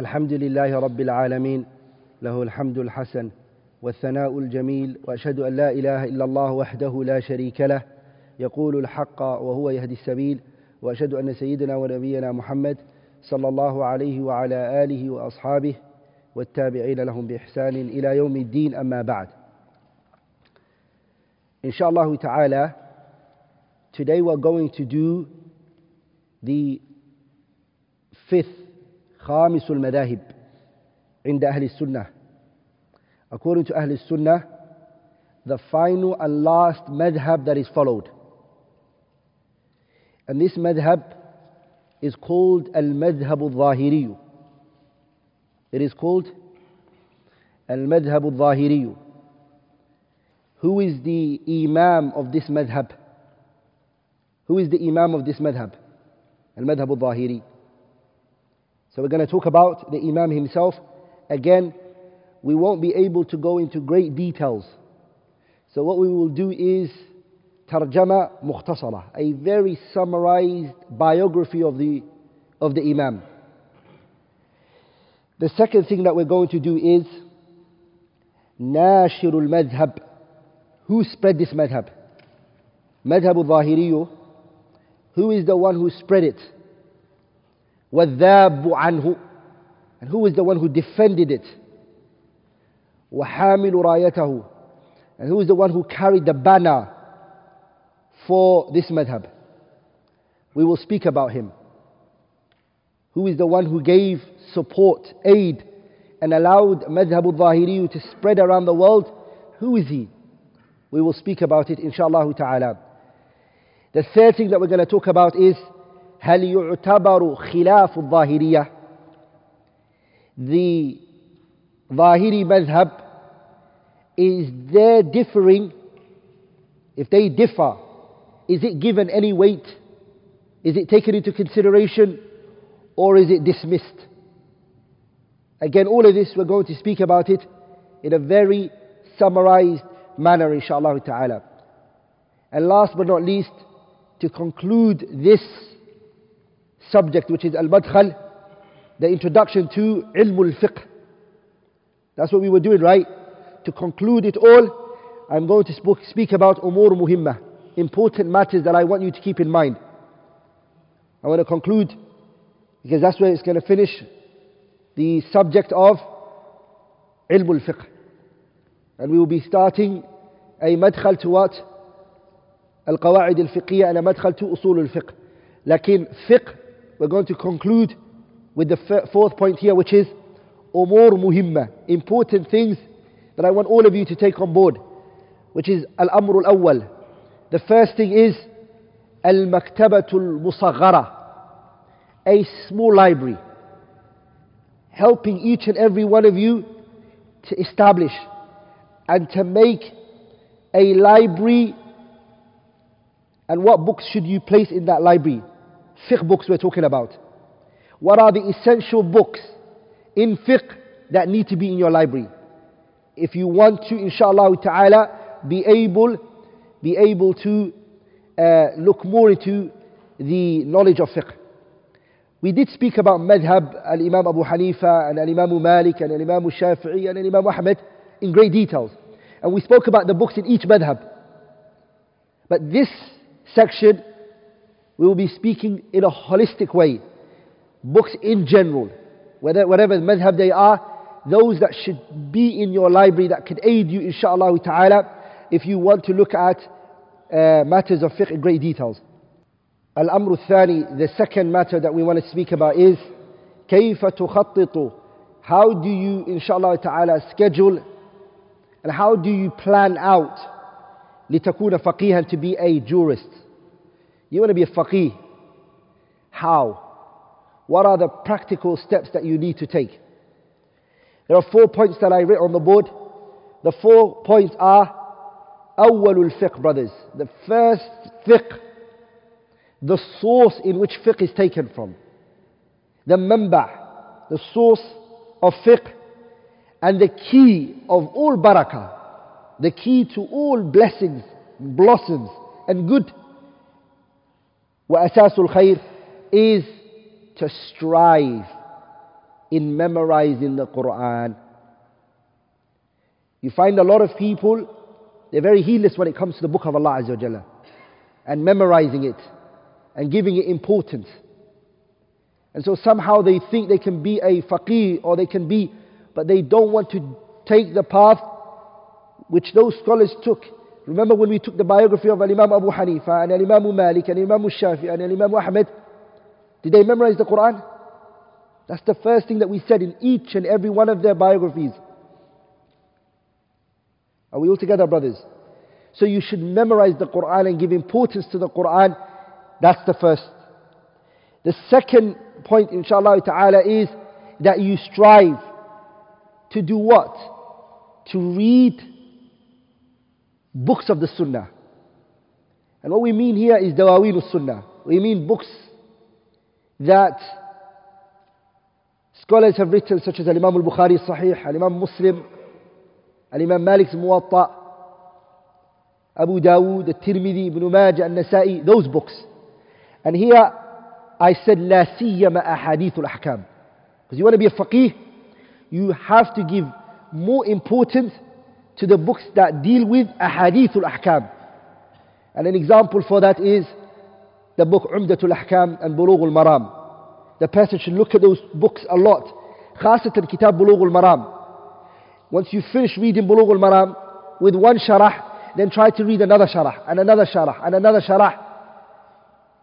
الحمد لله رب العالمين له الحمد الحسن والثناء الجميل وأشهد أن لا إله إلا الله وحده لا شريك له يقول الحق وهو يهدي السبيل وأشهد أن سيدنا ونبينا محمد صلى الله عليه وعلى آله وأصحابه والتابعين لهم بإحسان إلى يوم الدين أما بعد. inshallah ta'ala today we're going to do the fifth خامس المذاهب عند أهل السنة according to أهل السنة the final and last madhab that is followed and this madhab is called المذهب الظاهري it is called المذهب الظاهري who is the imam of this madhab who is the imam of this madhab المذهب الظاهري So we're going to talk about the Imam himself. Again, we won't be able to go into great details. So what we will do is tarjama mukhtasara, a very summarized biography of the, of the Imam. The second thing that we're going to do is nashirul madhab. Who spread this madhab? Madhab al-Zahiriyu. Who is the one who spread it? والذاب عنه and who is the one who defended it وحامل رايته and who is the one who carried the banner for this madhab we will speak about him who is the one who gave support aid and allowed madhab al-zahiri to spread around the world who is he we will speak about it inshallah ta'ala the third thing that we're going to talk about is هل يعتبر خلاف الظاهرية the Zahiri madhab is there differing if they differ is it given any weight is it taken into consideration or is it dismissed again all of this we're going to speak about it in a very summarized manner inshallah ta'ala and last but not least to conclude this subject which is al-madkhal the introduction to ilm al-fiqh that's what we were doing right to conclude it all i'm going to speak about umur muhimma important matters that i want you to keep in mind i want to conclude because that's where it's going to finish the subject of ilm al-fiqh and we will be starting a madkhal to what القواعد الفقهية and a madkhal to usul al-fiqh لكن fiqh we're going to conclude with the fourth point here, which is umur muhimma, important things that I want all of you to take on board, which is al-amr al-awwal. The first thing is al-maktabatul musaghara, a small library, helping each and every one of you to establish and to make a library. And what books should you place in that library? Fiqh books we're talking about. What are the essential books in fiqh that need to be in your library? If you want to, inshallah ta'ala, be able, be able to uh, look more into the knowledge of fiqh. We did speak about madhab al-Imam Abu Hanifa and al-Imam Malik and al-Imam Shafi'i and al-Imam Ahmed in great details. And we spoke about the books in each madhab. But this section we will be speaking in a holistic way. Books in general, whether, whatever madhab they are, those that should be in your library that could aid you, inshallah ta'ala, if you want to look at uh, matters of fiqh in great details. Al-Amru Thani, the second matter that we want to speak about is كيف تخطط How do you, inshallah ta'ala, schedule and how do you plan out لتكون فقيها to be a jurist? You want to be a faqih. How? What are the practical steps that you need to take? There are four points that I wrote on the board. The four points are awwalul fiqh, brothers. The first fiqh, the source in which fiqh is taken from. The manba, the source of fiqh and the key of all barakah, the key to all blessings, blossoms and good وأساس الخير is to strive in memorizing the Quran. You find a lot of people, they're very heedless when it comes to the book of Allah Azza wa Jalla and memorizing it and giving it importance. And so somehow they think they can be a faqih or they can be, but they don't want to take the path which those scholars took. Remember when we took the biography of Imam Abu Hanifa and Imam Malik and Imam Shafi and Imam Ahmed? Did they memorize the Quran? That's the first thing that we said in each and every one of their biographies. Are we all together, brothers? So you should memorize the Quran and give importance to the Quran. That's the first. The second point, inshallah ta'ala, is that you strive to do what? To read books of the Sunnah. And what we mean here is Dawaween al-Sunnah. We mean books that scholars have written, such as Imam al-Bukhari Sahih, Imam Muslim, Imam Malik's Muwatta, Abu Dawood, Tirmidhi, Ibn Majah, An-Nasa'i, those books. And here I said, لا سيما أحاديث الأحكام. Because you want to be a faqih, you have to give more importance to the books that deal with ahadith al-ahkam. And an example for that is the book Umdatul Ahkam and Bulugh al-Maram. The person should look at those books a lot. خاصة كتاب بلوغ المرام. Once you finish reading بلوغ المرام with one sharah, then try to read another sharah and another sharah and another sharah.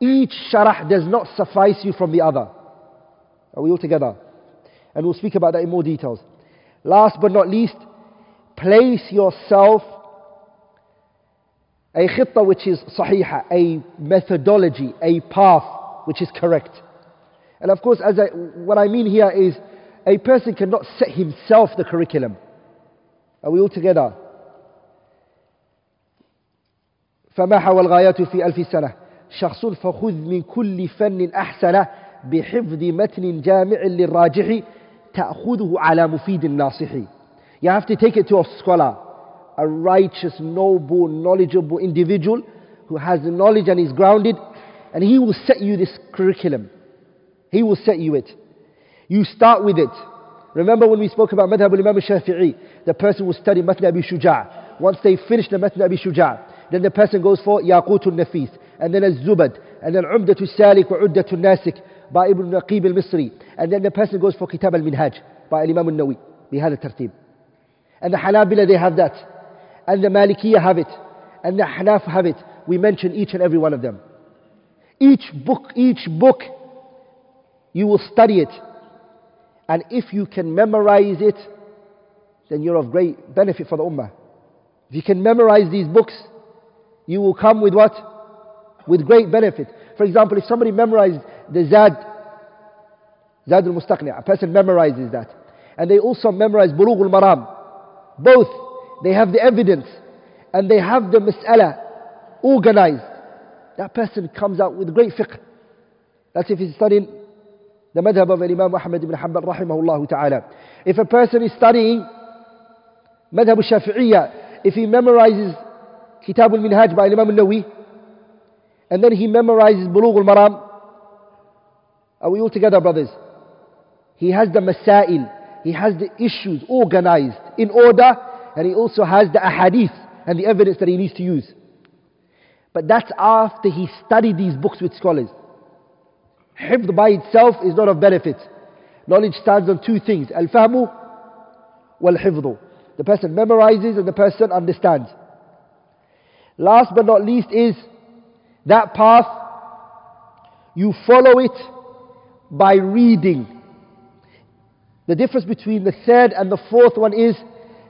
Each sharah does not suffice you from the other. Are we all together? And we'll speak about that in more details. Last but not least, place yourself a khitta which is sahiha, a methodology, a path which is correct. And of course, as I, what I mean here is a person cannot set himself the curriculum. Are we all together? فما حوى الغايات في ألف سنة شخص فخذ من كل فن أحسن بحفظ متن جامع للراجح تأخذه على مفيد الناصح You have to take it to a scholar, a righteous, noble, knowledgeable individual who has the knowledge and is grounded, and he will set you this curriculum. He will set you it. You start with it. Remember when we spoke about Madhab al-Imam al-Shafi'i, the person will study Matn Abi Shuja'. Once they finish the Matn Abi Shuja', then the person goes for Yaqut al-Nafis, and then al-Zubad, and then Umdat al-Salik wa Uddat al-Nasik by Ibn Naqib al-Misri, and then the person goes for Kitab al-Minhaj by Imam al-Nawi. بهذا الترتيب. And the Hanabila, they have that. And the Malikiya have it. And the Hanaf have it. We mention each and every one of them. Each book, each book, you will study it. And if you can memorize it, then you're of great benefit for the Ummah. If you can memorize these books, you will come with what? With great benefit. For example, if somebody memorized the Zad, Zad al-Mustaqni, a person memorizes that. And they also memorize Bulugh al-Maram. Both, they have the evidence and they have the mas'ala organized. That person comes out with great fiqh. That's if he's studying the madhab of Imam Ahmad ibn Hanbal rahimahullah ta'ala. If a person is studying madhab al-Shafi'iyya, if he memorizes Kitab al-Minhaj by Imam al-Nawi, and then he memorizes Bulugh al-Maram, are we all together brothers? He has the masail, he has the issues organized in order, and he also has the ahadith and the evidence that he needs to use. But that's after he studied these books with scholars. Hifd by itself is not of benefit. Knowledge stands on two things. Al-fahmu wal-hifdu. The person memorizes and the person understands. Last but not least is that path, you follow it by reading. The difference between the third and the fourth one is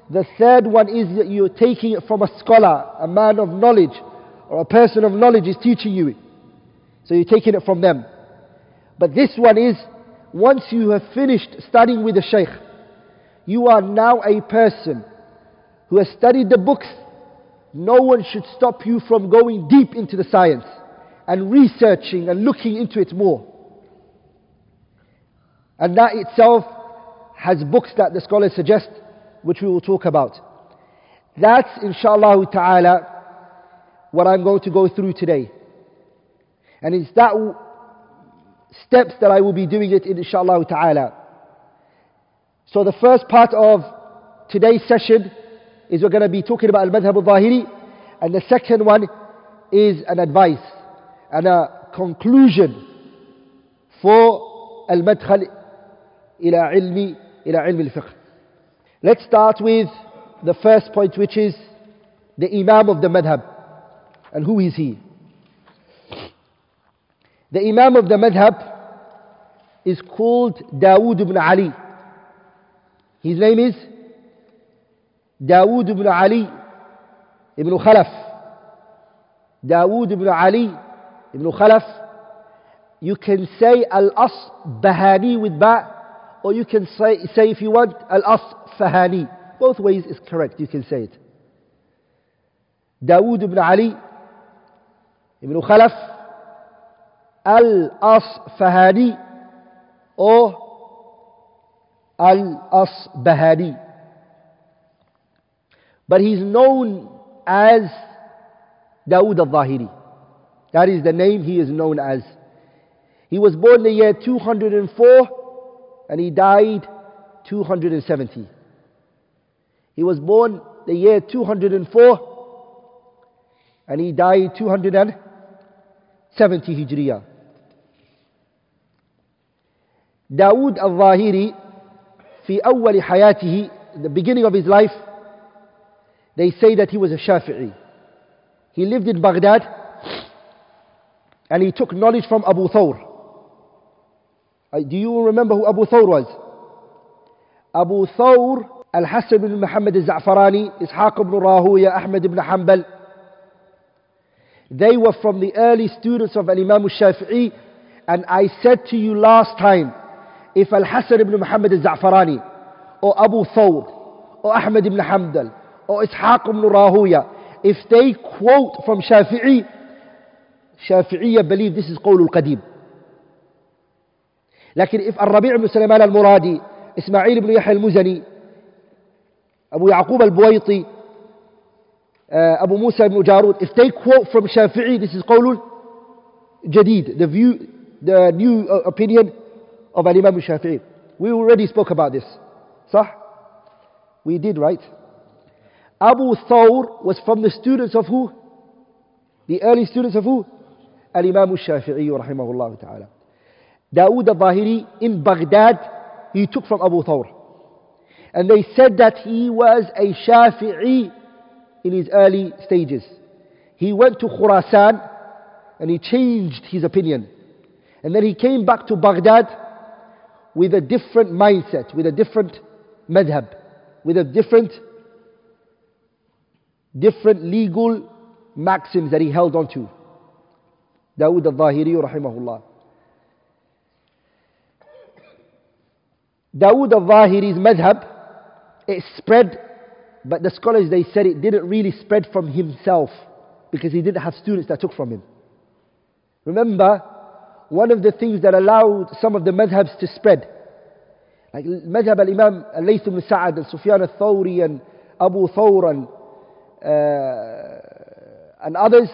the third one is that you're taking it from a scholar, a man of knowledge, or a person of knowledge is teaching you it. So you're taking it from them. But this one is once you have finished studying with the Shaykh, you are now a person who has studied the books. No one should stop you from going deep into the science and researching and looking into it more. And that itself has books that the scholars suggest, which we will talk about. That's, inshallah ta'ala, what I'm going to go through today. And it's that steps that I will be doing it, inshallah ta'ala. So the first part of today's session is we're going to be talking about al-madhab al-zahiri and the second one is an advice and a conclusion for al-madkhal ila ilmi Let's start with the first point which is the imam of the madhab and who is he? The imam of the madhab is called Dawood ibn Ali. His name is Dawood ibn Ali ibn Khalaf. Dawood ibn Ali ibn Khalaf. You can say Al-As Bahani with Ba, or you can say, say if you want Al-As Fahani. Both ways is correct, you can say it. Dawood ibn Ali ibn Khalaf Al-As Fahani or Al-Asbahani. But he's known as Dawood al-Zahiri. That is the name he is known as. He was born in the year 204 and he died 270. He was born the year 204 and he died 270 Hijriya. داود الظاهري في أول حياته the beginning of his life they say that he was a Shafi'i he lived in Baghdad and he took knowledge from Abu Thawr uh, Do you remember who Abu Thawr was Abu Thawr Al-Hassan ibn Muhammad al-Za'farani Ishaq ibn Rahuya Ahmed ibn Hanbal they were from the early students of Imam al-Shafi'i and I said to you last time if Al-Hassan ibn Muhammad al-Za'farani or Abu Thawr or Ahmad ibn Hamdal or Ishaq ibn Rahuya, if they quote from Shafi'i, Shafi'iyya believe this is قول القديم. لكن الربيع بن سليمان المرادي إسماعيل بن يحيى المزني أبو يعقوب البويطي أبو موسى بن جارود if they quote from Shafi'i this is قول جديد the view the new opinion of Imam Shafi'i. We already spoke about this. Sah? We did, right? Abu Thawr was from the students of who? The early students of who? Al Imam Shafi'i, rahimahullah ta'ala. Dawood al-Zahiri in Baghdad, he took from Abu Thawr. And they said that he was a Shafi'i in his early stages. He went to Khurasan and he changed his opinion. And then he came back to Baghdad with a different mindset, with a different madhab, with a different, different legal maxims that he held on to. Dawood al-Zahiri rahimahullah. Dawood al-Zahiri's madhab, it spread, but the scholars they said it didn't really spread from himself because he didn't have students that took from him. Remember, one of the things that allowed some of the madhabs to spread. Like madhab al-Imam al-Layth ibn Sa'ad and Sufyan al-Thawri and Abu Thawr and, uh, and others,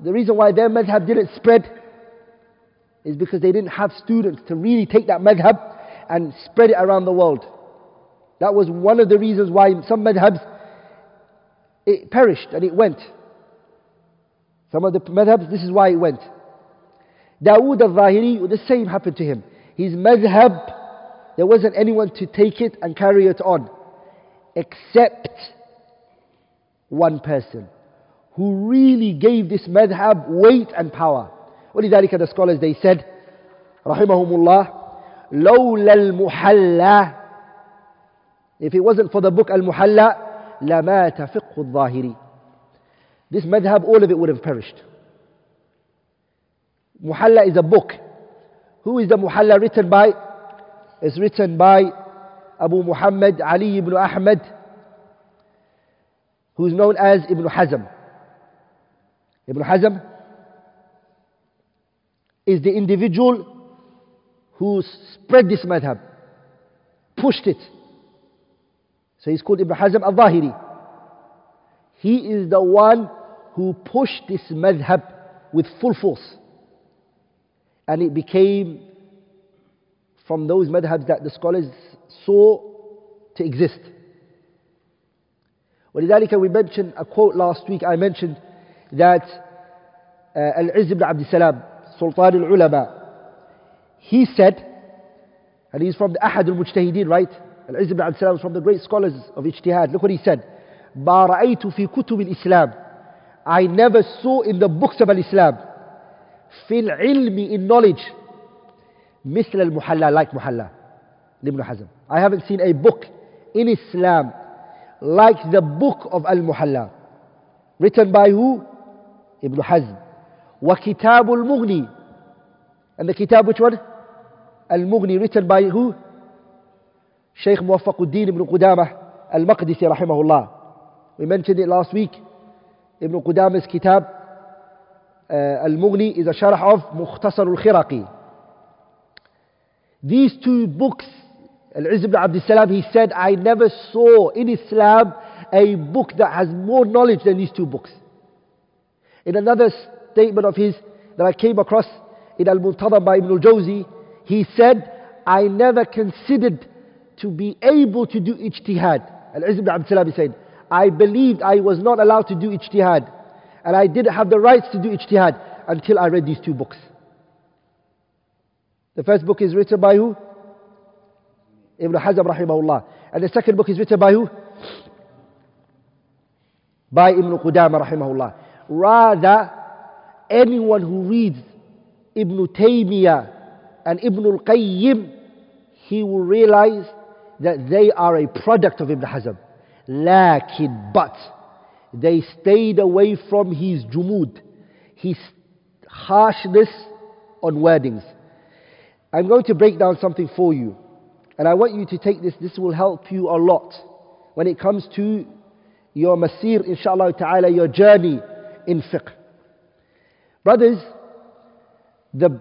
the reason why their madhab didn't spread is because they didn't have students to really take that madhab and spread it around the world. That was one of the reasons why some madhabs, it perished and it went. Some of the madhabs, this is why it went. Dawood al-Zahiri, the same happened to him. His madhab, there wasn't anyone to take it and carry it on. Except one person who really gave this madhab weight and power. ولذلك the scholars they said رحمهم الله لولا المحلى if it wasn't for the book المحلى لمات فقه الظاهري this madhab all of it would have perished Muhalla is a book. Who is the Muhalla written by? It's written by Abu Muhammad Ali ibn Ahmad, who is known as Ibn Hazm. Ibn Hazm is the individual who spread this madhab, pushed it. So he's called Ibn Hazm al-Zahiri. He is the one who pushed this madhab with full force. And it became from those madhabs that the scholars saw to exist. ولذلك we mentioned a quote last week I mentioned that uh, Al-Izz ibn Abd Salam Sultan al-Ulama he said and he's from the Ahad al-Mujtahideen right Al-Izz ibn Abd Salam is from the great scholars of Ijtihad look what he said ما رأيت في كتب الإسلام I never saw in the books of Islam في العلم in knowledge مثل المحلى like محلى لابن حزم I haven't seen a book in Islam like the book of Al-Muhalla written by who? Ibn Hazm وكتاب المغني and the kitab which one? Al-Mughni written by who? Shaykh Muwaffaquddin ibn Qudamah Al-Maqdisi rahimahullah we mentioned it last week Ibn Qudamah's kitab uh, Al-Mughni is a sharh of Mukhtasar al-Khiraqi these two books Al-Izz ibn Abd Salam, he said, I never saw in Islam a book that has more knowledge than these two books. In another statement of his that I came across in Al-Muntadam by Ibn al-Jawzi, he said, I never considered to be able to do ijtihad. Al-Izz ibn Abd Salam, said, I believed I was not allowed to do ijtihad. And I didn't have the rights to do ijtihad until I read these two books. The first book is written by who? Ibn Hazm rahimahullah. And the second book is written by who? By Ibn Qudama rahimahullah. Rather, anyone who reads Ibn Taymiyyah and Ibn al-Qayyim, he will realize that they are a product of Ibn Hazm. Lakin, but, they stayed away from his jumud, his harshness on wordings. I'm going to break down something for you. And I want you to take this, this will help you a lot when it comes to your masir, inshallah ta'ala, your journey in fiqh. Brothers, the,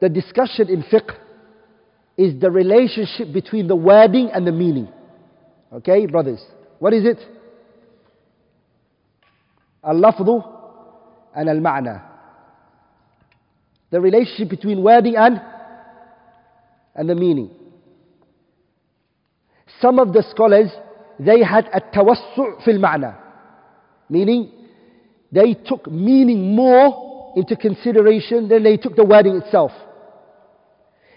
the discussion in fiqh is the relationship between the wording and the meaning. Okay, brothers? What is it? Al-lafdhu and al-ma'na. The relationship between wording and, and the meaning. Some of the scholars, they had a tawassu' fil ma'na. Meaning, they took meaning more into consideration than they took the wording itself.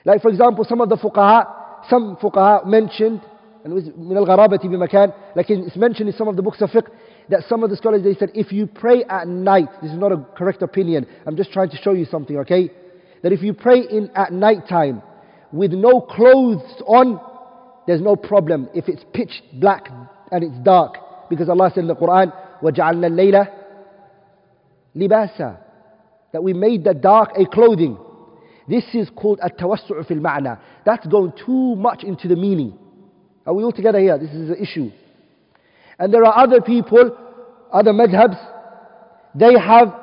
Like for example, some of the fuqaha, some fuqaha mentioned, and it was من الغرابة بمكان, like it's mentioned in some of the books of fiqh, that some of the scholars, they said, if you pray at night, this is not a correct opinion, I'm just trying to show you something, okay? That if you pray in at night time, with no clothes on, there's no problem if it's pitch black and it's dark. Because Allah said in the Quran, وَجَعَلْنَا اللَّيْلَ لِبَاسًا that we made the dark a clothing. This is called a tawassu' fil ma'na. That's going too much into the meaning. Are we all together here? This is the issue. And there are other people, other madhabs, they have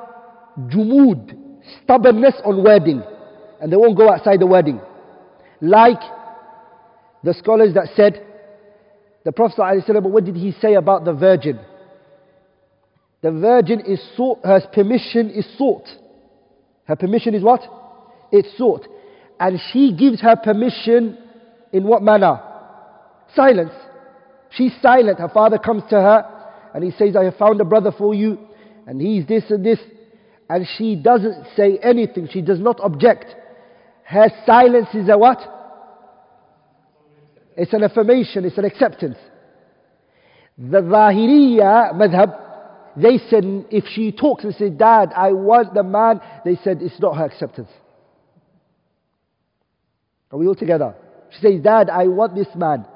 jumud, stubbornness on wording. And they won't go outside the wording. Like the scholars that said, the Prophet ﷺ, what did he say about the virgin? The virgin is sought, her permission is sought. Her permission is what? It's sought. And she gives her permission in what manner? Silence. She's silent. Her father comes to her and he says, I have found a brother for you and he's this and this. And she doesn't say anything. She does not object. Her silence is a what? It's an affirmation, it's an acceptance. The Zahiriya madhab, they said if she talks and says, Dad, I want the man, they said it's not her acceptance. Are we all together? She says, Dad, I want this man.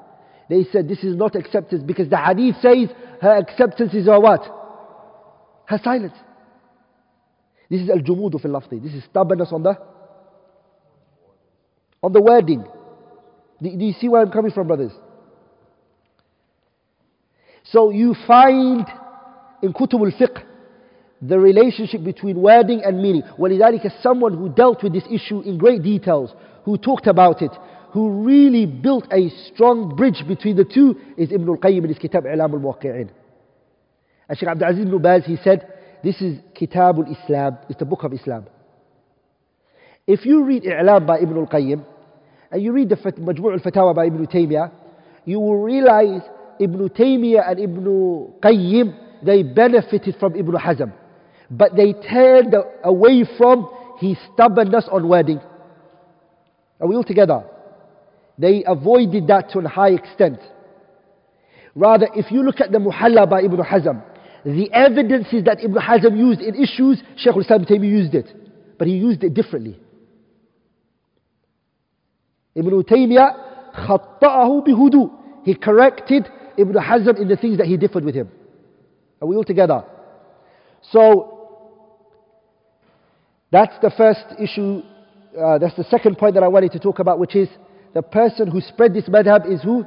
They said this is not acceptance because the hadith says her acceptance is her what? Her silence. This is al-jumudu fil lafzi. This is stubbornness on the on the wording. Do, do you see where I'm coming from, brothers? So you find in Kutub al-Fiqh the relationship between wording and meaning. ولذلك someone who dealt with this issue in great details, who talked about it, who really built a strong bridge between the two is Ibn al-Qayyim in his Kitab I'lam al-Muwaqqi'in. And Shaykh Abdul Aziz ibn Baz, he said, this is Kitab al-Islam, it's the book of Islam. If you read I'lam by Ibn al-Qayyim, and you read the Majmu' al-Fatawa by Ibn Taymiyyah, you will realize Ibn Taymiyyah and Ibn Qayyim, they benefited from Ibn Hazm. But they turned away from his stubbornness on wording. Are we all together? They avoided that to a high extent. Rather, if you look at the Muhalla by Ibn Hazm, the evidences that Ibn Hazm used in issues, Shaykh al-Islam Taymiyyah used it. But he used it differently. Ibn Taymiyyah خطأه بهدوء. He corrected Ibn Hazm in the things that he differed with him. Are we all together? So, that's the first issue, uh, that's the second point that I wanted to talk about, which is the person who spread this madhab is who?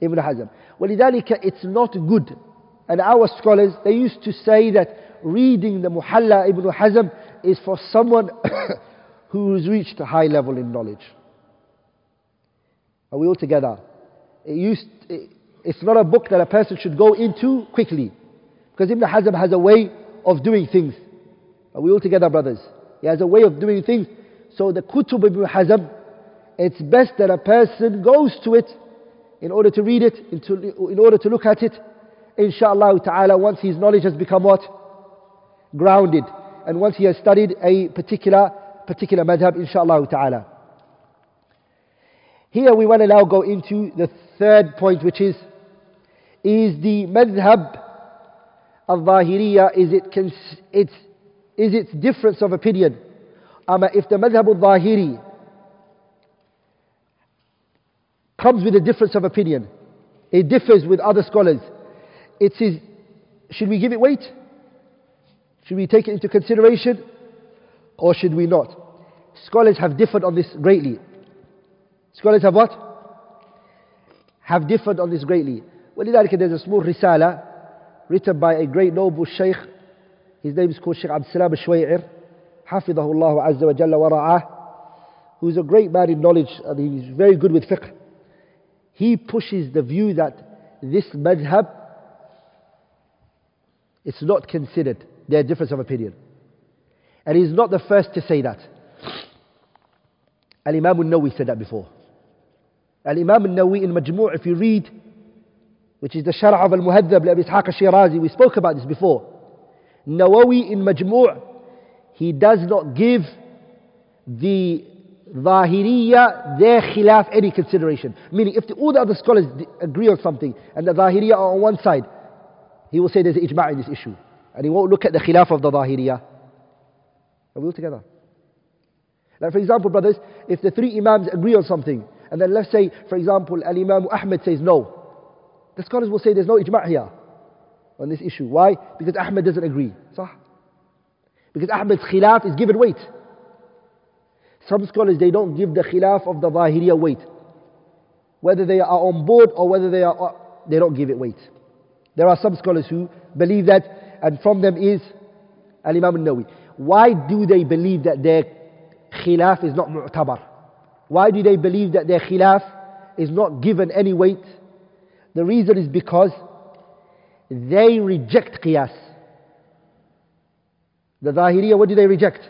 Ibn Hazm. ولذلك it's not good. And our scholars, they used to say that reading the Muhalla Ibn Hazm is for someone who's reached a high level in knowledge. Are we all together? It used, it, it's not a book that a person should go into quickly. Because Ibn Hazm has a way of doing things. Are we all together, brothers? He has a way of doing things. So the Kutub Ibn Hazm, it's best that a person goes to it in order to read it, in order to look at it. Inshallah ta'ala, once his knowledge has become what? Grounded. And once he has studied a particular, particular madhab, inshallah ta'ala. Here we want to now go into the third point, which is, is the madhab of Zahiriya, is it, it's, is its difference of opinion? Um, if the madhab al-Zahiri comes with a difference of opinion, it differs with other scholars, it says, should we give it weight? Should we take it into consideration? Or should we not? Scholars have differed on this greatly. Scholars have what? Have differed on this greatly. ولذلك there's a small risala written by a great noble sheikh. His name is called Sheikh Abdul Salam al-Shway'ir. حفظه الله عز وجل ورعاه. Who's a great man in knowledge and he's very good with fiqh. He pushes the view that this madhab it's not considered their difference of opinion. And he's not the first to say that. Al Imam al Nawawi said that before. Al Imam al Nawawi in Majmu' if you read, which is the Sharh of Al Muhaddab Abi Ishaq al Shirazi, we spoke about this before. Nawawi in Majmu' he does not give the Zahiriya their khilaf any consideration. Meaning, if the, all the other scholars agree on something and the Zahiriya are on one side, he will say there's ijma' in this issue. And he won't look at the khilaf of the Zahiriyah. Are we all together? Like for example, brothers, if the three Imams agree on something, and then let's say, for example, Al Imam Ahmed says no, the scholars will say there's no ijma' here on this issue. Why? Because Ahmed doesn't agree. Sah? Because Ahmed's khilaf is given weight. Some scholars, they don't give the khilaf of the Zahiriyah weight. Whether they are on board or whether they are, they don't give it weight. There are some scholars who believe that, and from them is Al Imam al Nawawi. Why do they believe that their khilaf is not mu'tabar? Why do they believe that their khilaf is not given any weight? The reason is because they reject qiyas. The Zahiriya, what do they reject?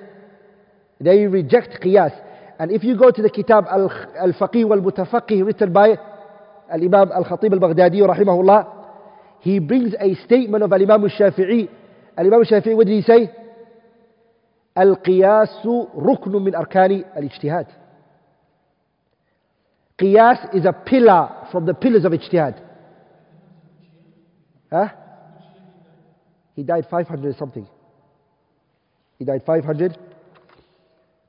They reject qiyas. And if you go to the kitab Al-Faqih wal-Mutafaqih written by Al-Imam Al-Khatib Al-Baghdadi rahimahullah, he brings a statement of Al-Imam al-Shafi'i. Al-Imam al-Shafi'i, what did he say? القياس ركن من أركان الاجتهاد. Qiyas is a pillar from the pillars of ijtihad. Huh? He died 500 something. He died 500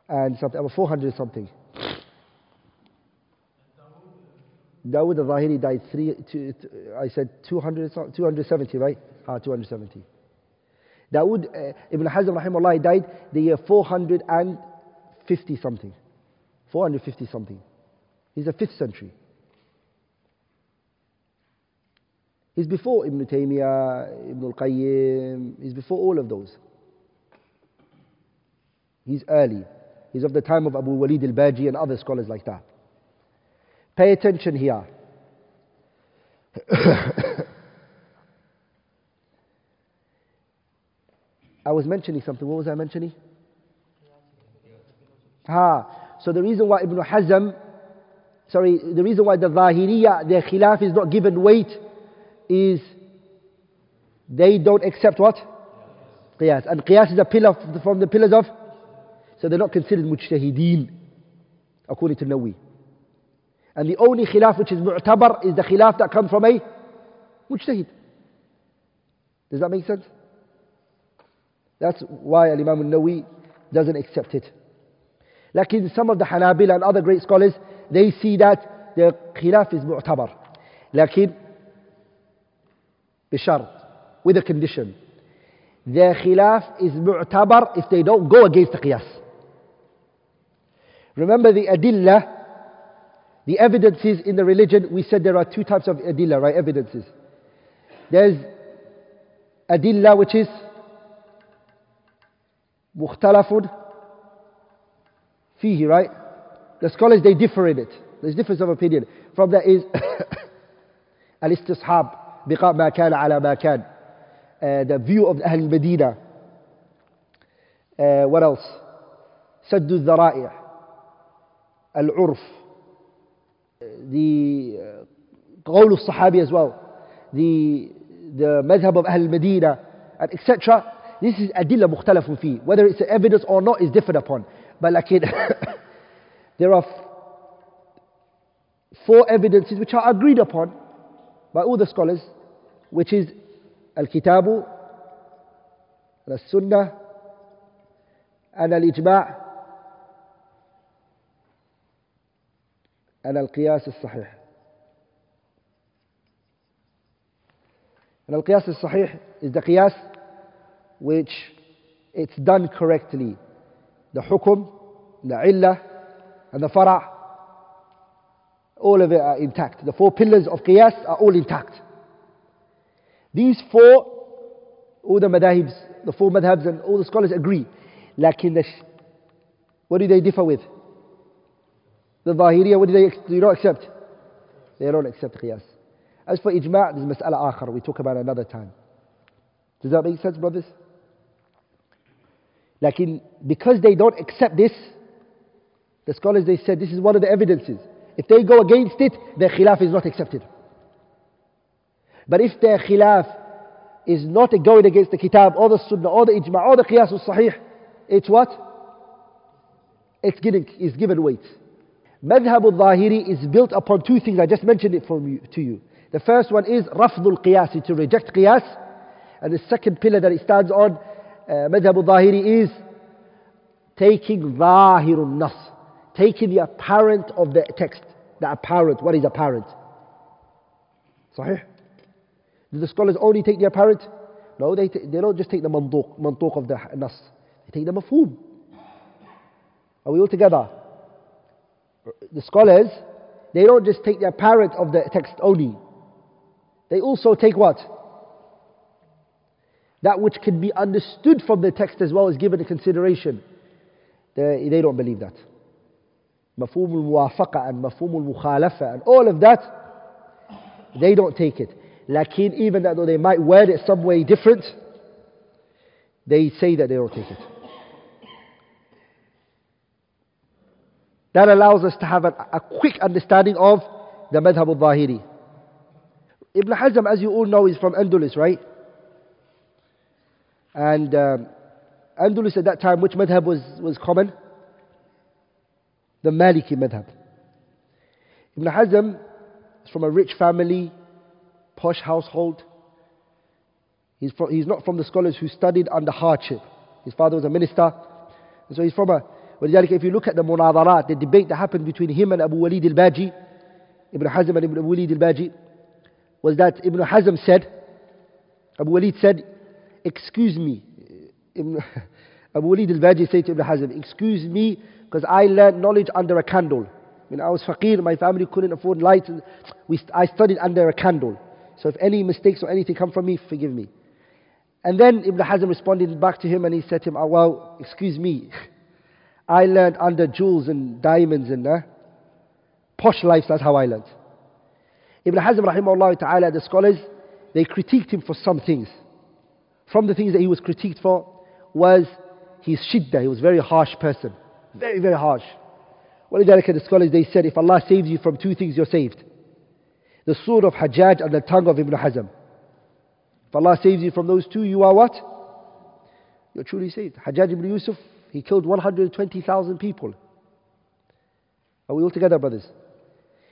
and something, or 400 something. Dawood al-Zahiri died three, I said 200, 270, right? Ah, 270. Dawood uh, ibn Hazm rahimahullah died the year 450 something. 450 something. He's a 5th century. He's before Ibn Taymiyyah, Ibn al-Qayyim, he's before all of those. He's early. He's of the time of Abu Walid al-Baji and other scholars like that. Pay attention here. I was mentioning something. What was I mentioning? Ah, so the reason why Ibn Hazm sorry, the reason why the Zahiriya, their khilaf is not given weight is they don't accept what? Qiyas. And Qiyas is a pillar from the pillars of, so they're not considered mujtahideen, according to Nawi. And the only khilaf which is mu'tabar is the khilaf that comes from a mujtahid. Does that make sense? That's why Imam al-Nawi doesn't accept it. Like in some of the Hanabila and other great scholars, they see that the khilaf is mu'tabar. لكن بشرط with a condition. Their khilaf is mu'tabar if they don't go against the qiyas. Remember the adillah, the evidences in the religion, we said there are two types of adillah, right? Evidences. There's adillah which is mukhtalafun fihi, right? The scholars, they differ in it. There's difference of opinion. From that is al-istishab, بقاء ما كان على ما كان. Uh, the view of Ahl Medina. Uh, what else? سد الذرائع. العرف. The uh, قول الصحابي as well. The, the madhab of Ahl Medina, and etc. This is adilla مختلف فيه. Whether it's evidence or not is different upon. But like it, there are four evidences which are agreed upon by all the scholars, which is Al-Kitabu, Al-Sunnah, and Al-Ijma' and Al-Qiyas Al-Sahih. And Al-Qiyas Al-Sahih is the Qiyas which it's done correctly. The Hukum, the Illah, and the Farah, all of it are intact. The four pillars of Qiyas are all intact. These four, all the madhahibs, the four madhabs and all the scholars agree. Lakin the, what do they differ with? The Zahiriya, what do they do you not accept? They don't accept qiyas. As for ijma', there's mas'ala akhar, we talk about another time. Does that make sense, brothers? Lakin because they don't accept this, the scholars they said this is one of the evidences. If they go against it, their khilaf is not accepted. But if their khilaf is not going against the kitab or the sunnah or the ijma' or the qiyas al-sahih, it's what? It's given, it's given weight. Madhab al-Zahiri is built upon two things. I just mentioned it from you, to you. The first one is rafdul qiyas, to reject qiyas. And the second pillar that it stands on, uh, Madhab al-Zahiri is taking zahirun nas, taking the apparent of the text. The apparent, what is apparent? Sahih? Do the scholars only take the apparent? No, they, they don't just take the mantuq, of the nas. They take the mafhum. Are we all together? The scholars, they don't just take the apparent of the text only. They also take what? That which can be understood from the text as well is given a consideration. They, they don't believe that. Mafhum al-muwafaqa and mafhum al-mukhalafa and all of that, they don't take it. Lakin, even though they might wear it some way different, they say that they don't take it. That allows us to have a, a quick understanding of the madhab al-Zahiri. Ibn Hazm, as you all know, is from Andalus, right? And um, Andalus at that time, which madhab was, was common? The Maliki madhab. Ibn Hazm is from a rich family, posh household. He's, from, he's not from the scholars who studied under hardship. His father was a minister. And so he's from a. Well, if you look at the munadarat, the debate that happened between him and Abu Walid al Baji, Ibn Hazm and Ibn Walid al Baji, was that Ibn Hazm said, Abu Walid said, Excuse me. Ibn, Abu Walid al Baji said to Ibn Hazm, Excuse me, because I learned knowledge under a candle. When I was faqir, my family couldn't afford light. We, I studied under a candle. So if any mistakes or anything come from me, forgive me. And then Ibn Hazm responded back to him and he said to him, oh, well, excuse me. I learned under jewels and diamonds and uh, posh life, that's how I learned. Ibn Hazm rahimahullah ta'ala, the scholars, they critiqued him for some things. From the things that he was critiqued for was his shidda. he was a very harsh person. Very, very harsh. Well, the scholars, they said, if Allah saves you from two things, you're saved. The sword of Hajjaj and the tongue of Ibn Hazm. If Allah saves you from those two, you are what? You're truly saved. Hajjaj ibn Yusuf, he killed 120,000 people. Are we all together, brothers?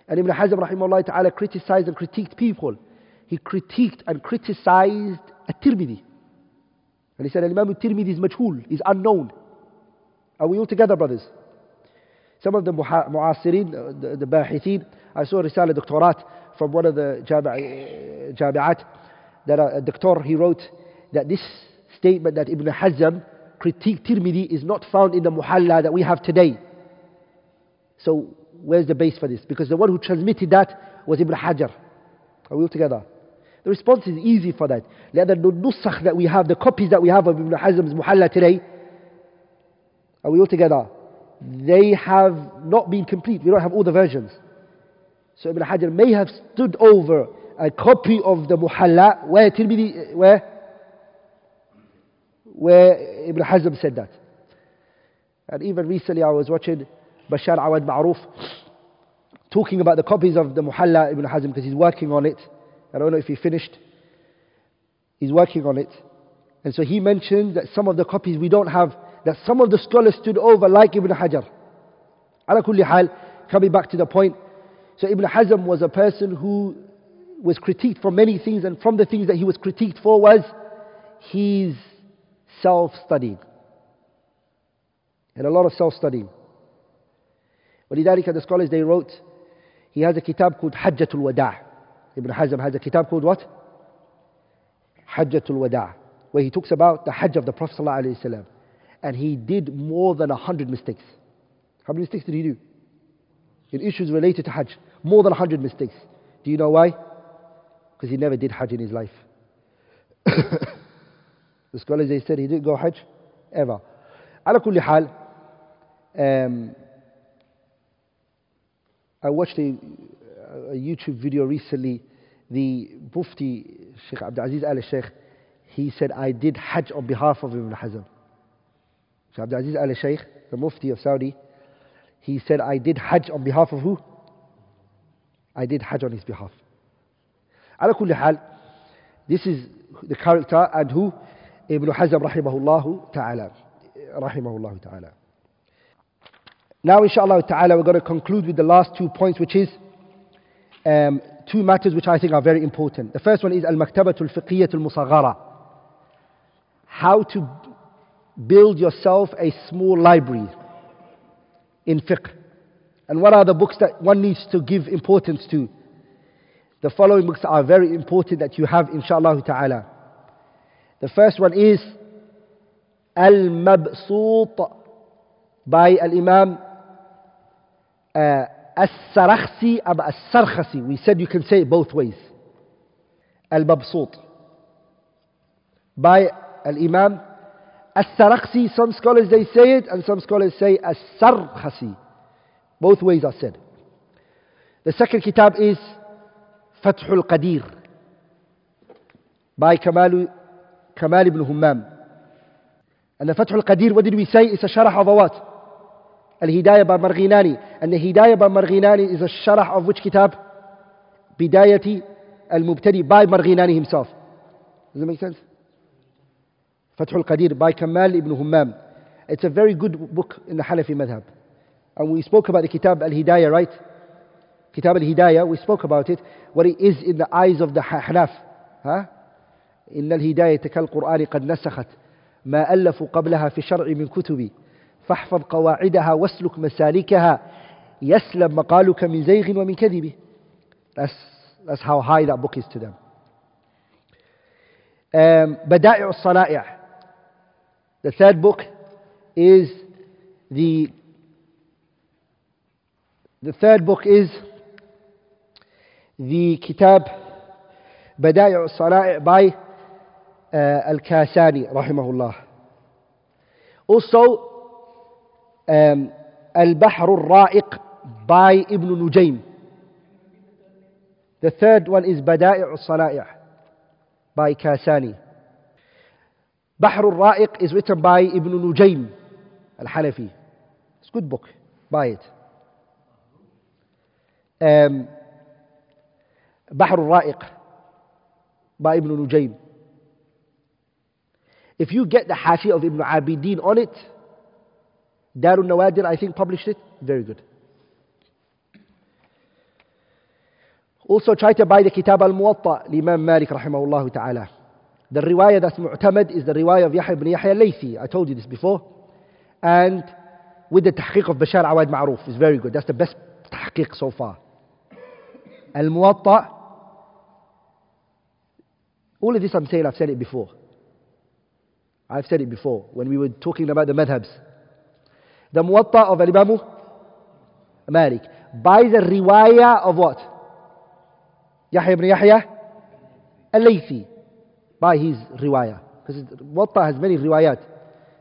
And Ibn Hazm rahimahullah ta'ala criticized and critiqued people. He critiqued and criticized at-Tirmidhi. And he said, Imam al-Tirmidhi is majhul, is unknown. Are we all together, brothers? Some of the mu'asirin, uh, the, the bahithin, I saw a risala from one of the jami'at, that a, a doctor, he wrote that this statement that Ibn Hazm critiqued Tirmidhi is not found in the muhalla that we have today. So where's the base for this? Because the one who transmitted that was Ibn Hajar. Are we all together? The response is easy for that. The nusakh that we have, the copies that we have of Ibn Hazm's muhalla today, are we all together? They have not been complete. We don't have all the versions. So Ibn Hajar may have stood over a copy of the Muhalla where Tirmidhi, where, where Ibn Hazm said that. And even recently I was watching Bashar Awad Ma'ruf talking about the copies of the Muhalla Ibn Hazm because he's working on it. I don't know if he finished. He's working on it. And so he mentioned that some of the copies we don't have that some of the scholars stood over like Ibn Hajar. Ala kulli hal, coming back to the point. So Ibn Hazm was a person who was critiqued for many things and from the things that he was critiqued for was his self-studying. And a lot of self-studying. ولذلك the scholars they wrote, he has a kitab called Hajjatul Wada' Ibn Hazm has a kitab called what? Hajjatul Wada' where he talks about the Hajj of the Prophet ﷺ and he did more than a hundred mistakes. How many mistakes did he do? In issues related to Hajj, more than 100 mistakes. Do you know why? Because he never did Hajj in his life. the scholars, they said he didn't go Hajj ever. Ala hal, um, I watched a, a, YouTube video recently. The Mufti, Sheikh Abdulaziz Al Sheikh, he said, I did Hajj on behalf of Ibn Hazm. So Abdulaziz Al Sheikh, the Mufti of Saudi, he said, I did Hajj on behalf of who? I did Hajj on his behalf. Hal, this is the character and who Ibn Hazm rahimahullah ta'ala. Rahimahullah ta'ala. Now inshallah ta'ala we're going to conclude with the last two points which is um, two matters which I think are very important. The first one is Al-Maktabatul Fiqhiyatul Musaghara. How to build yourself a small library in fiqh. And what are the books that one needs to give importance to? The following books are very important that you have, inshallah ta'ala. The first one is Al Mabsut by Al Imam uh, As-Sarakhsi or As-Sarkhasi. We said you can say it both ways. Al Mabsut by Al Imam As-Sarakhsi, some scholars they say it, and some scholars say As-Sarkhasi. Both ways are said. The second kitab is Fathul Qadir by Kamal, Kamal ibn Hummam. And the Fathul Qadir, what did we say? It's a sharah of what? Al-Hidayah by Marghinani. And the Hidayah by Marghinani is a sharah of which kitab? Bidayati al-Mubtadi by Marghinani himself. Does that make sense? Fathul Qadir by Kamal ibn Hummam. It's a very good book in the Hanafi madhab. And we spoke about the Kitab al-Hidayah, right? Kitab al-Hidayah, we spoke about it, what it is in the eyes of the Hanaf. إن الهداية كالقرآن قد نسخت ما ألفوا قبلها في شرع من كتب فاحفظ قواعدها واسلك مسالكها يسلم مقالك من زيغ ومن كذب That's, that's how high that book is to them. Um, بدائع الصنائع The third book is the the third book is the Kitab Badai' al-Sana'i by uh, Al-Kasani rahimahullah. Also um, Al-Bahr al-Ra'iq by Ibn Nujaym. The third one is Badai' al-Sana'i by Kasani. Bahr al-Ra'iq is written by Ibn Nujaym al-Hanafi. It's a good book. Buy it. Bahr al-Ra'iq by Ibn Nujaym. If you get the Hashiyah of Ibn Abidin on it, Darul Nawadir, I think, published it. Very good. Also try to buy the Kitab al-Muwatta, Imam Malik rahimahullah ta'ala. The riwayah that's mu'tamad is the riwayah of Yahya ibn Yahya al-Laythi. I told you this before. And with the tahqiq of Bashar Awad Ma'ruf is very good. That's the best tahqiq so far. Al-Muwatta, all of this I'm saying, I've said it before. I've said it before when we were talking about the madhabs. The Muwatta of Al-Imam Malik. By the riwayah of what? Yahya ibn Yahya al-Laythi. By his riwayah. Because Muwatta has many riwayat.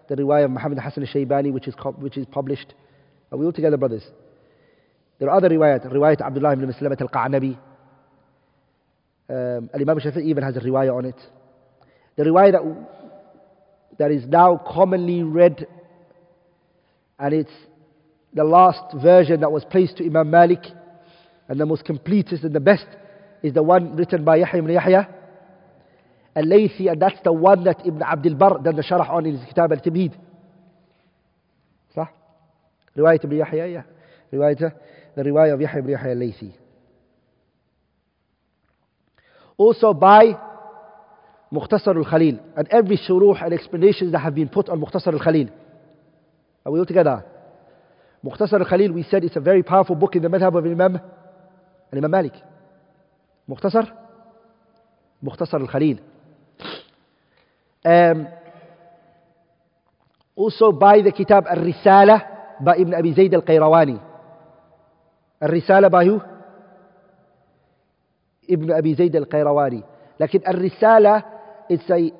The riwayah of Muhammad Hassan al-Shaybani which is, which is published. Are we all together brothers? There are other riwayat, riwayat Abdullah ibn Muslimat al-Qa'nabi. Um, Al-Imam Shafi'i even has a riwayat on it. The riwayat that, that is now commonly read, and it's the last version that was placed to Imam Malik, and the most completest and the best, is the one written by Yahya ibn Yahya, Al-Laythi, and that's the one that Ibn Abdul Bar done the sharh on in his Kitab al-Tamhid. صح؟ رواية ابن يحيى riwayat the riwayah of Yahya ibn Yahya al-Laythi also by Mukhtasar al-Khalil and every shuruh and explanations that have been put on Mukhtasar al-Khalil are we all together? Mukhtasar al-Khalil, we said it's a very powerful book in the madhab of Imam, Imam Malik. Mukhtasar? Mukhtasar al-Khalil. Um, also by the kitab Al-Risala by Ibn Abi Zayd al-Qayrawani. By who? Ibn Abi Zayd al-Qayrawani. Like Al-Risala, it's a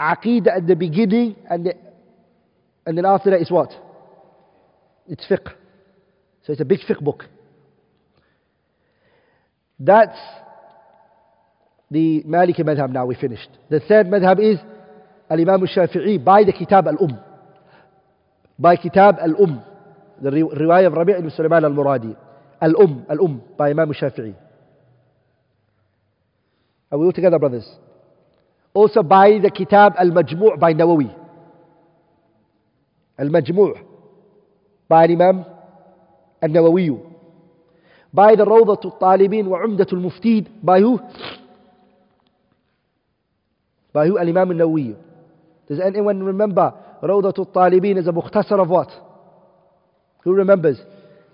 aqidah at the beginning and the and after that is what? It's fiqh. So it's a big fiqh book. That's the Maliki madhab now, we finished. The third madhab is Al-Imam al-Shafi'i by the Kitab al-Umm. By Kitab al-Umm. The riwayah of Rabi' ibn Sulaiman al-Muradi. Al-Umm, al-Umm by Imam al-Shafi'i. Are we all together, brothers? Also by the Kitab al-Majmu' by Nawawi. المجموع by الإمام النووي by the روضة الطالبين وعمدة المفتيد by who? by who? الإمام النووي Does anyone remember روضة الطالبين is a مختصر of what? Who remembers?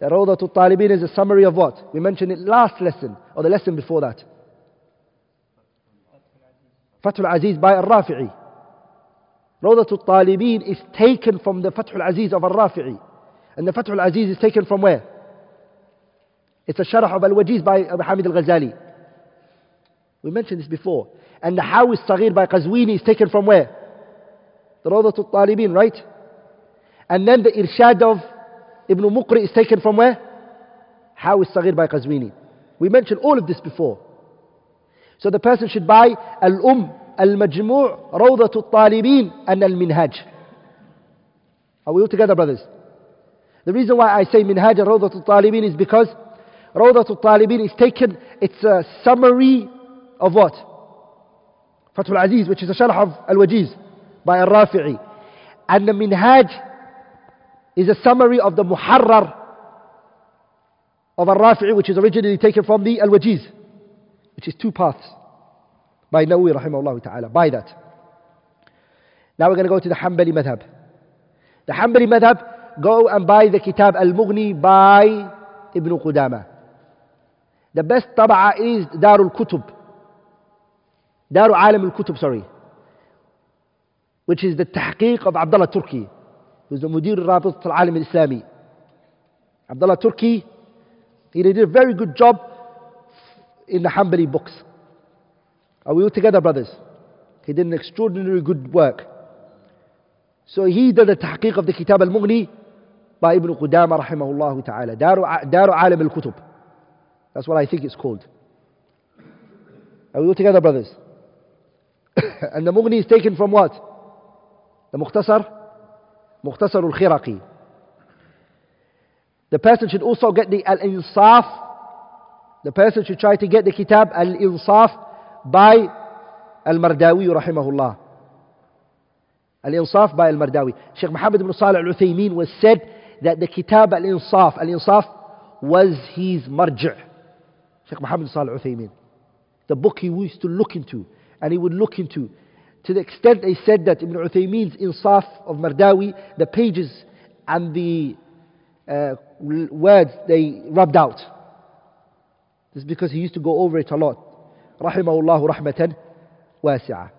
that Rawdatul Talibin is a summary of what? We mentioned it last lesson, or the lesson before that. Fathul Aziz by Al-Rafi'i. Rawdatul Talibin is taken from the Fathul Aziz of Al-Rafi'i. And the Fathul Aziz is taken from where? It's a Sharah of Al-Wajiz by Abu Hamid Al-Ghazali. We mentioned this before. And the Hawi Saghir by Qazwini is taken from where? The Rawdatul Talibin, right? And then the Irshad of Ibn Muqri is taken from where? Hawi Saghir by Qazwini. We mentioned all of this before. So the person should buy Al-Um, Al-Majmu' Rawdatu Talibin and Al-Minhaj. Are we all together, brothers? The reason why I say Minhaj and Rawdatu Talibin is because Rawdatu Talibin is taken, it's a summary of what? Fathul Aziz, which is a sharh of Al-Wajiz by Al-Rafi'i. And the Minhaj is a summary of the muharrar of Al-Rafi'i which is originally taken from the Al-Wajiz which is two paths by Nawawi rahimahullah ta'ala. By that. Now we're going to go to the Hanbali madhab. The Hanbali madhab, go and buy the Kitab Al-Mughni by Ibn Qudama. The best taba'a is Darul Kutub. Darul Alam al-Kutub, sorry. Which is the tahqiq of Abdullah Turki, who's the Mudir al-Rabit al-Alam al-Islami. Abdullah Turki, he did a very good job in the Hanbali books. Are we all together, brothers? He did an extraordinary good work. So he did the tahqiq of the Kitab al-Mughni by Ibn Qudama rahimahullah ta'ala. Daru Alam al-Kutub. That's what I think it's called. Are we all together, brothers? and the Mughni is taken from what? The Mukhtasar? The person should also get the Al-Insaf The person should try to get the kitab Al-Insaf by Al-Mardawi rahimahullah. Al-Insaf by Al-Mardawi. Sheikh Muhammad ibn Salih al-Uthaymeen was said that the kitab Al-Insaf, Al-Insaf was his marji'. Sheikh Muhammad Salih al-Uthaymeen. The book he used to look into and he would look into. To the extent they said that Ibn Uthaymeen's Insaf of Mardawi, the pages and the uh, words they rubbed out. This is because he used to go over it a lot. Rahimahullah rahmatan wasi'ah.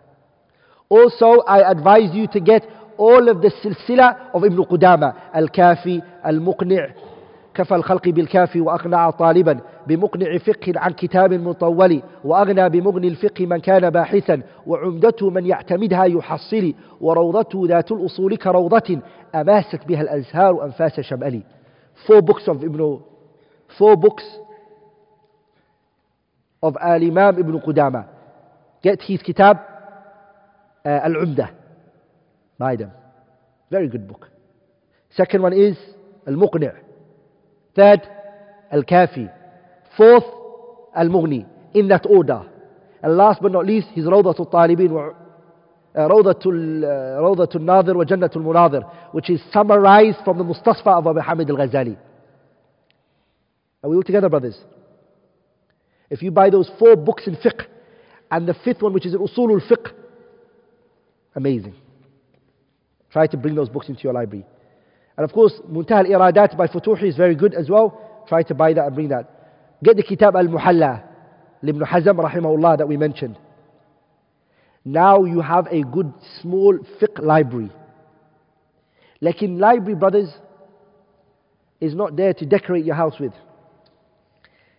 Also, I advise you to get all of the silsila of Ibn Qudama, Al-Kafi, Al-Muqni' كفى الخلق بالكافي وأقنع طالبا بمقنع فقه عن كتاب مطول وأغنى بمغني الفقه من كان باحثا وعمدته من يعتمدها يحصل وروضته ذات الأصول كروضة أماست بها الأزهار أنفاس شمألي. Four books of Ibn Four books of Al-Imam Ibn Qudama. Get his kitab uh, Al-Umdah. Buy them. Very good book. Second one is Al-Muqni' Third, Al-Kafi. Fourth, Al-Mughni. In that order. And last but not least, his Rawdatul Talibin uh, Rawdatul, uh, Rawdatul Nadir wa Jannatul Munadir, which is summarized from the Mustasfa of Abu Hamid al-Ghazali. Are we all together, brothers? If you buy those four books in fiqh, and the fifth one, which is Usulul Fiqh, amazing. Try to bring those books into your library. And of course, Muntah al-Iradat by Futuhi is very good as well. Try to buy that and bring that. Get the Kitab al-Muhalla, Ibn Hazm rahimahullah that we mentioned. Now you have a good small fiqh library. Like in library, brothers, is not there to decorate your house with.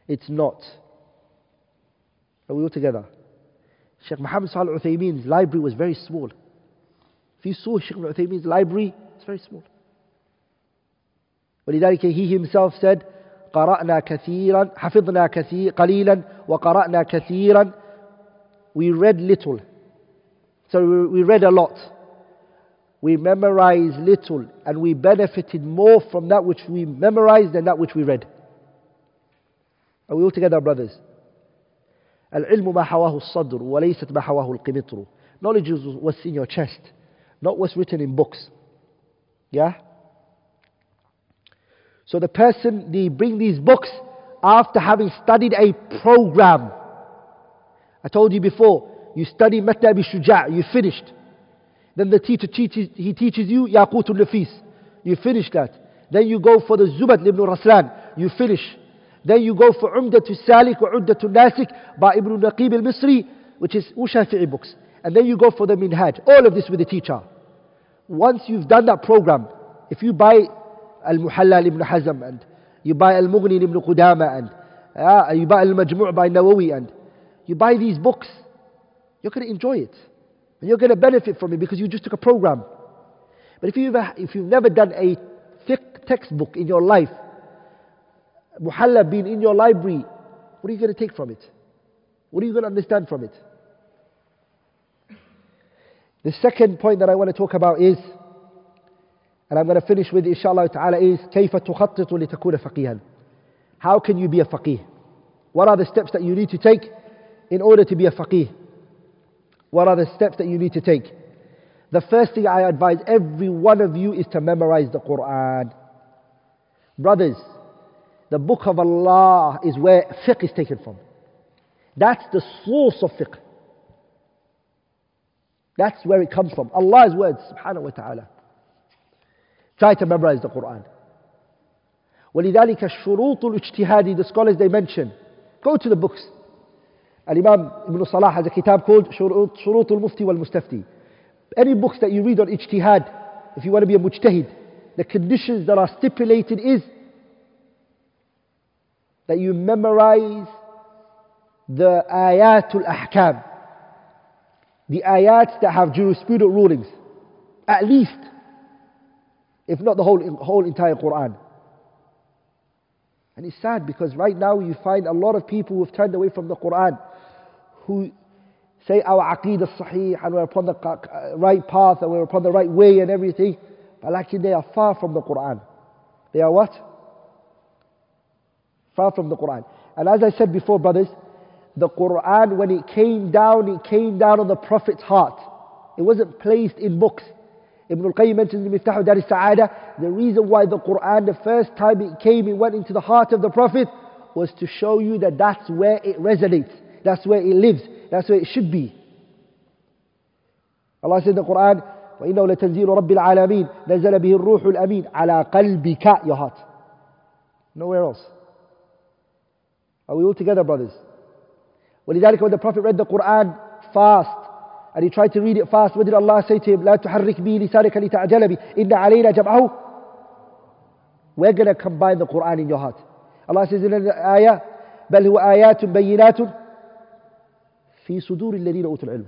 It's not. Are we all together? Sheikh Muhammad Salih al-Uthaymeen's library was very small. If you saw Sheikh al-Uthaymeen's library, it's very small. ولذلك he himself said قرأنا كثيرا حفظنا كثير قليلا وقرأنا كثيرا we read little so we read a lot we memorized little and we benefited more from that which we memorized than that which we read are we all together brothers العلم ما حواه الصدر وليست ما حواه القنطر knowledge is what's in your chest not what's written in books yeah So the person, they bring these books after having studied a program. I told you before, you study Matna bi Shuja', you finished. Then the teacher teaches, he teaches you Yaqutul Nafis. You finish that. Then you go for the Zubat ibn Raslan. You finish. Then you go for Umdatul Salik or Umdatul Nasik by Ibn Naqib al-Misri, which is Ushafi'i books. And then you go for the Minhaj. All of this with the teacher. Once you've done that program, if you buy Al-Muhalla ibn Hazm and you buy Al-Mughni ibn Qudama and uh, you buy Al-Majmu' by Nawawi and you buy these books, you're going to enjoy it. And you're going to benefit from it because you just took a program. But if you've, if you've never done a thick textbook in your life, Muhalla being in your library, what are you going to take from it? What are you going to understand from it? The second point that I want to talk about is and I'm going to finish with inshallah ta'ala is كيف تخطط لتكون فقيها How can you be a faqih? What are the steps that you need to take in order to be a faqih? What are the steps that you need to take? The first thing I advise every one of you is to memorize the Quran. Brothers, the book of Allah is where fiqh is taken from. That's the source of fiqh. That's where it comes from. Allah's words, subhanahu wa ta'ala. Try to memorize the Quran. ولذلك الشروط الاجتهادي the scholars they mention go to the books Al-Imam Ibn Salah has a kitab called شروط, شروط المفتي والمستفتي any books that you read on ijtihad if you want to be a mujtahid the conditions that are stipulated is that you memorize the ayatul ahkam the ayats that have jurisprudent rulings at least if not the whole, whole entire Quran. And it's sad because right now you find a lot of people who have turned away from the Quran who say our aqeedah is sahih and we're upon the right path and we're upon the right way and everything. But like they are far from the Quran. They are what? Far from the Quran. And as I said before, brothers, the Quran, when it came down, it came down on the Prophet's heart. It wasn't placed in books. Ibn al-Qayyim mentions in Miftahu Dar al-Sa'ada, the reason why the Quran, the first time it came, it went into the heart of the Prophet, was to show you that that's where it resonates. That's where it lives. That's where it should be. Allah said in the Quran, وإنه لتنزيل رب العالمين نزل به الروح الأمين على قلبك your heart nowhere else are we all together brothers ولذلك when the Prophet read the Quran fast and he tried to read it fast what did Allah say to him لا تحرك به لسانك لتعجل به إن علينا جمعه we're going to combine the Quran in your heart Allah says in the ayah بل هو آيات بينات في صدور الذين أوتوا العلم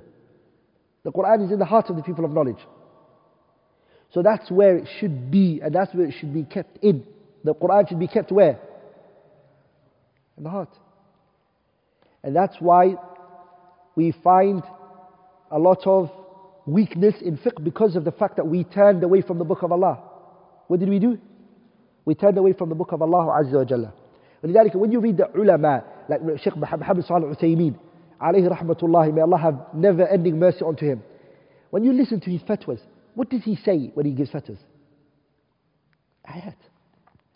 The Quran is in the heart of the people of knowledge. So that's where it should be, and that's where it should be kept in. The Quran should be kept where? In the heart. And that's why we find a lot of weakness in fiqh because of the fact that we turned away from the book of Allah. What did we do? We turned away from the book of Allah Azza wa Jalla. ولذلك when you read the ulama, like Sheikh Muhammad Salih Uthaymeen, alayhi rahmatullah, may Allah have never ending mercy onto him. When you listen to his fatwas, what does he say when he gives fatwas? Ayat.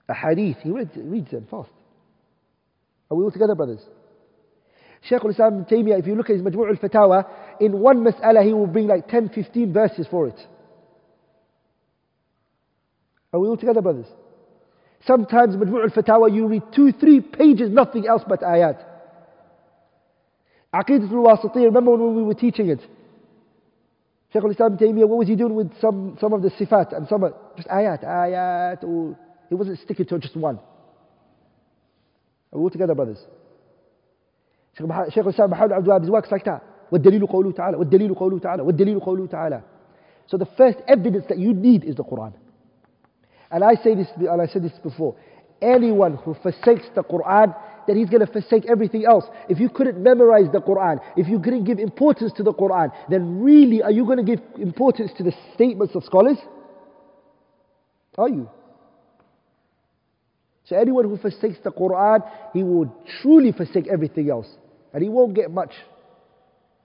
A hadith, he reads, reads them fast. Are we all together, brothers? Shaykh al-Islam Taymiyyah, if you look at his Majmu' al-Fatawa, in one mas'ala he will bring like 10, 15 verses for it. Are we all together, brothers? Sometimes Majmu' al-Fatawa you read two, three pages, nothing else but ayat. Aqidat al-Wasitiyya, remember when we were teaching it? Shaykh al-Islam Taymiyyah, what was he doing with some, some of the sifat and some, of, just ayat, ayat, or he wasn't sticking to just one. Are we all together, brothers? Shaykh al-Islam Muhammad Abdul Wahab, works like that. والدليل قوله تعالى والدليل قوله تعالى والدليل قوله تعالى So the first evidence that you need is the Quran. And I say this, and I said this before. Anyone who forsakes the Quran, then he's going to forsake everything else. If you couldn't memorize the Quran, if you couldn't give importance to the Quran, then really are you going to give importance to the statements of scholars? Are you? So anyone who forsakes the Quran, he will truly forsake everything else. And he won't get much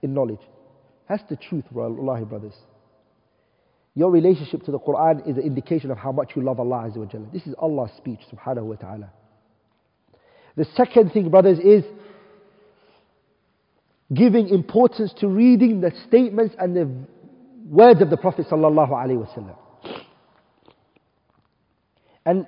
in knowledge. That's the truth, wallahi brothers. Your relationship to the Quran is an indication of how much you love Allah Azza wa Jalla. This is Allah's speech, subhanahu wa ta'ala. The second thing, brothers, is giving importance to reading the statements and the words of the Prophet sallallahu alaihi wasallam. And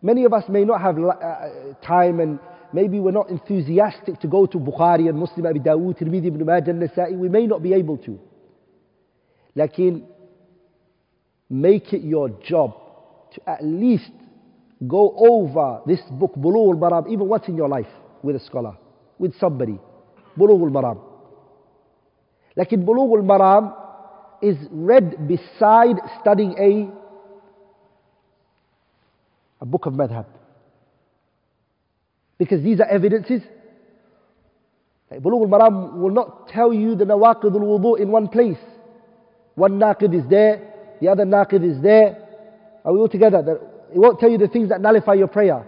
many of us may not have uh, time and maybe we're not enthusiastic to go to Bukhari and Muslim, Abi Dawood, Tirmidhi, Ibn Majah, Nasa'i. We may not be able to. Lakin, make it your job to at least go over this book, Bulugh al-Maram, even once in your life with a scholar, with somebody. Bulugh al-Maram. Like in Bulugh al-Maram is read beside studying a, a book of madhab. Because these are evidences. Like Bulugh al-Maram will not tell you the nawaqid al-wudu in one place. One naqid is there, the other naqid is there. Are we all together? It won't tell you the things that nullify your prayer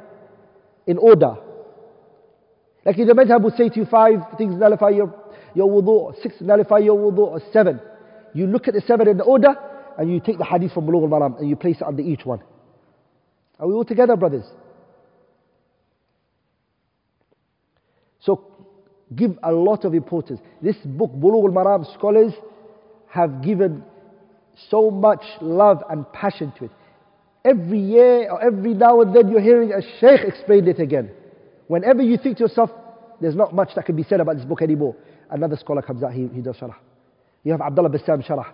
in order. Like in the madhab would say to you five things nullify your, your wudu, six nullify your wudu, or seven. You look at the seven in the order and you take the hadith from Bulugh al-Maram and you place it under each one. Are we all together, brothers? So give a lot of importance. This book, Bulugh al-Maram, scholars have given so much love and passion to it. Every year or every now and then you're hearing a sheikh explain it again. Whenever you think to yourself, there's not much that can be said about this book anymore, another scholar comes out, he, he does sharah. You have Abdullah Bassam sharah,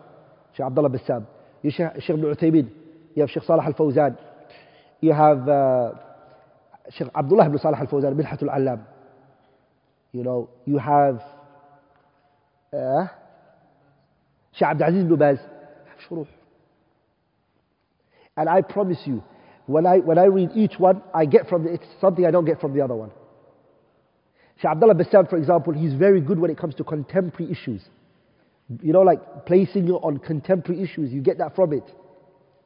Sheikh Abdullah Bassam. You have Sheikh Ibn Uthaymeen. You have Sheikh Salah al-Fawzan. You have uh, Sheikh Abdullah ibn Salah al-Fawzan, Minhatul Allam. You know, you have uh, Sheikh Abdul Aziz ibn Baz. Shuruh. And I promise you, when I, when I read each one, I get from the, it's something I don't get from the other one. Sheikh Abdullah Bassam, for example, he's very good when it comes to contemporary issues. You know, like placing you on contemporary issues, you get that from it.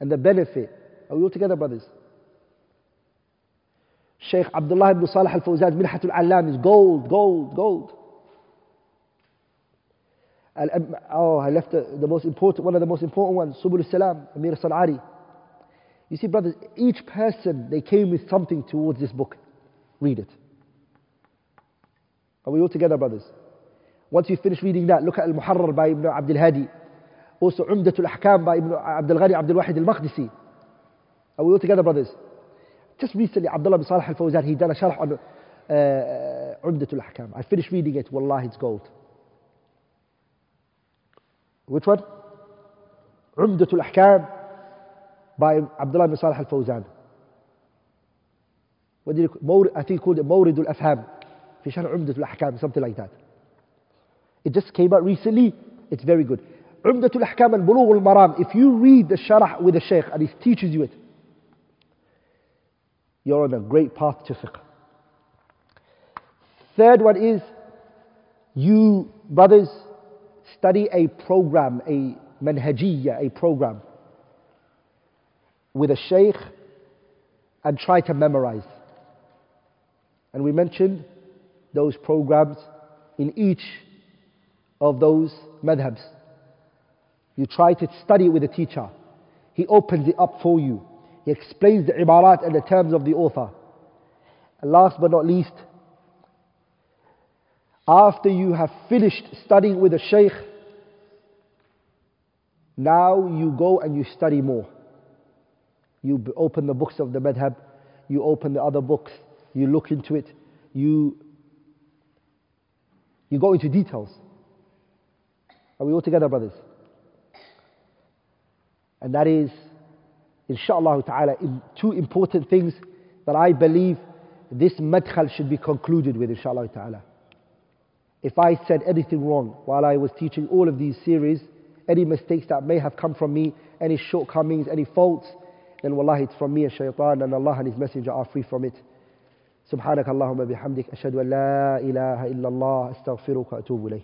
And the benefit. Are we all together, brothers? Shaykh Abdullah ibn Salih al-Fawzan, Minhatul Alam is gold, gold, gold. Um, oh, I left the, the, most important, one of the most important ones, Subul Salam, Amir San'ani. You see, brothers, each person, they came with something towards this book. Read it. Are we all together, brothers? Once you finish reading that, look at Al-Muharrar by Ibn Abdul Hadi. Also, Umdatul Ahkam by Ibn Abdul Ghani Abdul Wahid Al-Maqdisi. Are we all together, brothers? تسميت اللي عبد الله بن صالح الفوزان هي دار شرح عن عمدة الأحكام I finished reading it والله it's gold which one عمدة الأحكام by عبد الله بن صالح الفوزان what did مورد I think called مورد الأفهام في شرح عمدة الأحكام something like that it just came out recently it's very good عمدة الأحكام البلوغ المرام if you read the شرح with the sheikh and he teaches you it you're on a great path to fiqh. Third one is you, brothers, study a program, a manhajiyya, a program with a shaykh and try to memorize. And we mentioned those programs in each of those madhabs. You try to study with a teacher. He opens it up for you. He explains the ibarat and the terms of the author. And last but not least, after you have finished studying with a sheikh, now you go and you study more. You open the books of the madhab, you open the other books, you look into it, you, you go into details. Are we all together, brothers? And that is, inshallah ta'ala, in two important things that I believe this madkhal should be concluded with, inshallah ta'ala. If I said anything wrong while I was teaching all of these series, any mistakes that may have come from me, any shortcomings, any faults, then wallahi it's from me and shaitan and Allah and His Messenger are free from it. سبحانك اللهم بحمدك أشهد أن لا إله إلا الله أستغفرك وأتوب إليه